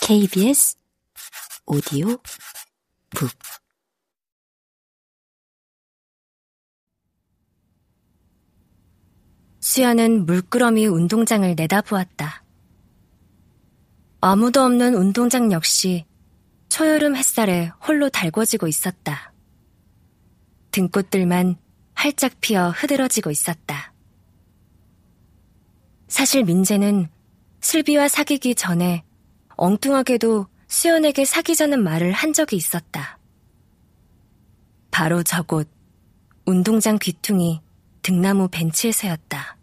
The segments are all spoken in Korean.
KBS 오디오 북 수연은 물끄러미 운동장을 내다보았다. 아무도 없는 운동장 역시 초여름 햇살에 홀로 달궈지고 있었다. 등꽃들만 활짝 피어 흐드러지고 있었다. 사실 민재는 슬비와 사귀기 전에 엉뚱하게도 수연에게 사귀자는 말을 한 적이 있었다. 바로 저곳 운동장 귀퉁이 등나무 벤치에서였다.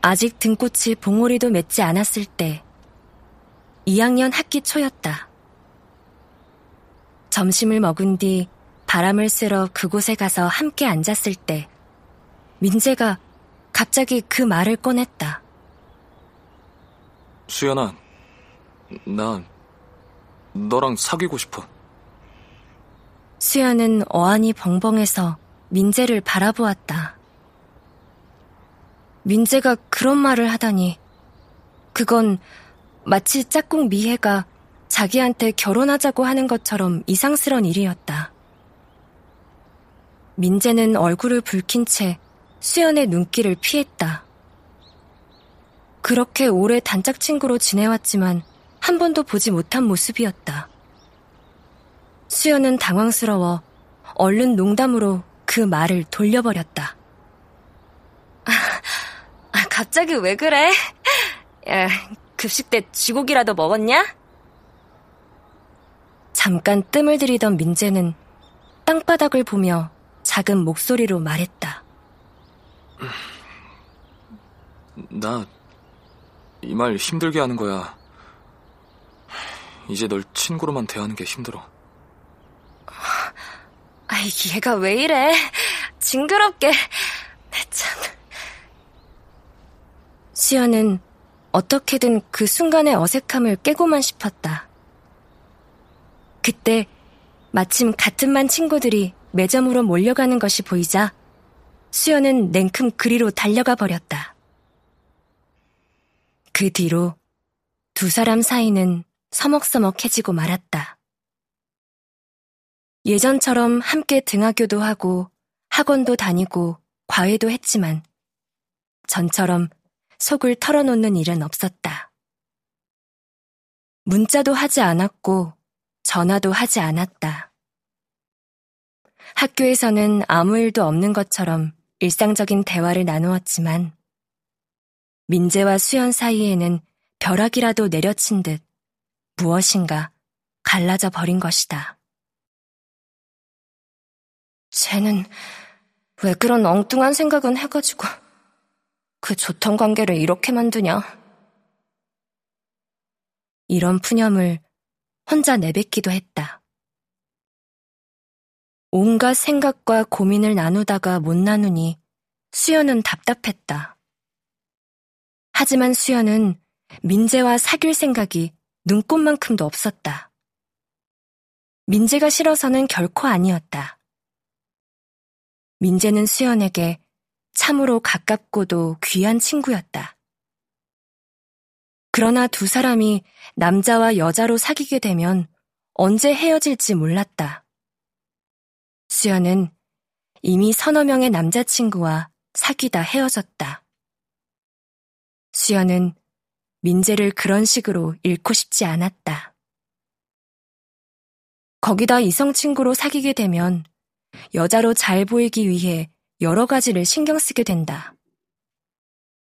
아직 등꽃이 봉오리도 맺지 않았을 때 2학년 학기 초였다. 점심을 먹은 뒤 바람을 쐬러 그곳에 가서 함께 앉았을 때 민재가 갑자기 그 말을 꺼냈다. 수연아, 나 너랑 사귀고 싶어. 수연은 어안이 벙벙해서 민재를 바라보았다. 민재가 그런 말을 하다니 그건 마치 짝꿍 미혜가 자기한테 결혼하자고 하는 것처럼 이상스런 일이었다. 민재는 얼굴을 붉힌 채 수연의 눈길을 피했다. 그렇게 오래 단짝 친구로 지내왔지만 한 번도 보지 못한 모습이었다. 수연은 당황스러워 얼른 농담으로 그 말을 돌려버렸다. 아, 아 갑자기 왜 그래? 야, 급식 때 쥐고기라도 먹었냐? 잠깐 뜸을 들이던 민재는 땅바닥을 보며 작은 목소리로 말했다. 나, 이 말 힘들게 하는 거야. 이제 널 친구로만 대하는 게 힘들어. 아이, 얘가 왜 이래? 징그럽게. 참. 수연은 어떻게든 그 순간의 어색함을 깨고만 싶었다. 그때 마침 같은 반 친구들이 매점으로 몰려가는 것이 보이자 수연은 냉큼 그리로 달려가 버렸다. 그 뒤로 두 사람 사이는 서먹서먹해지고 말았다. 예전처럼 함께 등하교도 하고 학원도 다니고 과외도 했지만 전처럼 속을 털어놓는 일은 없었다. 문자도 하지 않았고 전화도 하지 않았다. 학교에서는 아무 일도 없는 것처럼 일상적인 대화를 나누었지만 민재와 수연 사이에는 벼락이라도 내려친 듯 무엇인가 갈라져 버린 것이다. 쟤는 왜 그런 엉뚱한 생각은 해가지고 그 좋던 관계를 이렇게 만드냐? 이런 푸념을 혼자 내뱉기도 했다. 온갖 생각과 고민을 나누다가 못 나누니 수연은 답답했다. 하지만 수연은 민재와 사귈 생각이 눈꽃만큼도 없었다. 민재가 싫어서는 결코 아니었다. 민재는 수연에게 참으로 가깝고도 귀한 친구였다. 그러나 두 사람이 남자와 여자로 사귀게 되면 언제 헤어질지 몰랐다. 수연은 이미 서너 명의 남자친구와 사귀다 헤어졌다. 수연은 민재를 그런 식으로 잃고 싶지 않았다. 거기다 이성 친구로 사귀게 되면 여자로 잘 보이기 위해 여러 가지를 신경 쓰게 된다.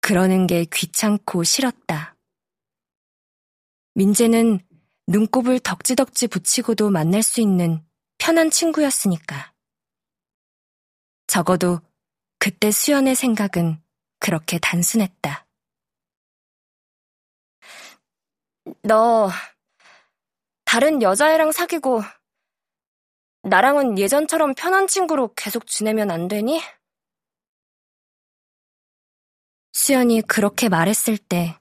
그러는 게 귀찮고 싫었다. 민재는 눈곱을 덕지덕지 붙이고도 만날 수 있는 편한 친구였으니까. 적어도 그때 수연의 생각은 그렇게 단순했다. 너 다른 여자애랑 사귀고 나랑은 예전처럼 편한 친구로 계속 지내면 안 되니? 수연이 그렇게 말했을 때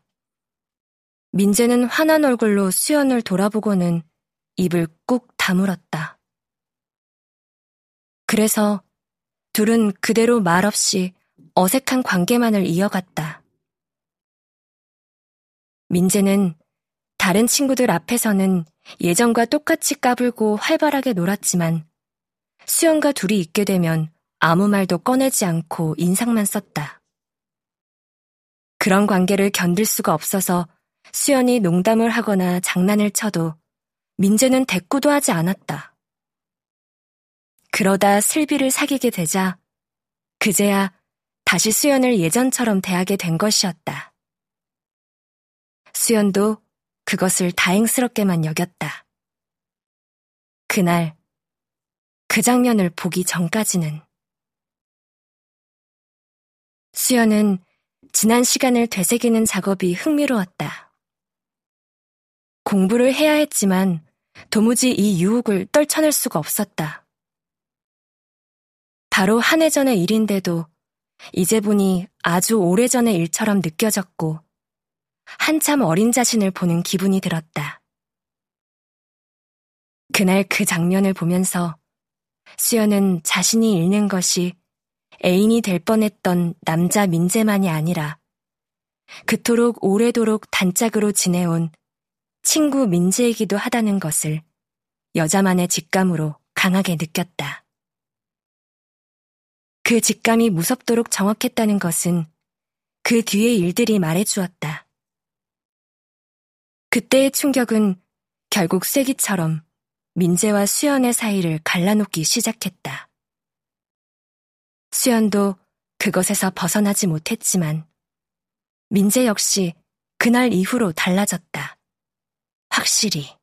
민재는 환한 얼굴로 수연을 돌아보고는 입을 꾹 다물었다. 그래서 둘은 그대로 말없이 어색한 관계만을 이어갔다. 민재는 다른 친구들 앞에서는 예전과 똑같이 까불고 활발하게 놀았지만 수연과 둘이 있게 되면 아무 말도 꺼내지 않고 인상만 썼다. 그런 관계를 견딜 수가 없어서 수연이 농담을 하거나 장난을 쳐도 민재는 대꾸도 하지 않았다. 그러다 슬비를 사귀게 되자 그제야 다시 수연을 예전처럼 대하게 된 것이었다. 수연도 그것을 다행스럽게만 여겼다. 그날, 그 장면을 보기 전까지는 수연은 지난 시간을 되새기는 작업이 흥미로웠다. 공부를 해야 했지만 도무지 이 유혹을 떨쳐낼 수가 없었다. 바로 한 해 전의 일인데도 이제 보니 아주 오래전의 일처럼 느껴졌고 한참 어린 자신을 보는 기분이 들었다. 그날 그 장면을 보면서 수연은 자신이 읽는 것이 애인이 될 뻔했던 남자 민재만이 아니라 그토록 오래도록 단짝으로 지내온 친구 민재이기도 하다는 것을 여자만의 직감으로 강하게 느꼈다. 그 직감이 무섭도록 정확했다는 것은 그 뒤의 일들이 말해주었다. 그때의 충격은 결국 쐐기처럼 민재와 수연의 사이를 갈라놓기 시작했다. 수연도 그것에서 벗어나지 못했지만 민재 역시 그날 이후로 달라졌다. 확실히.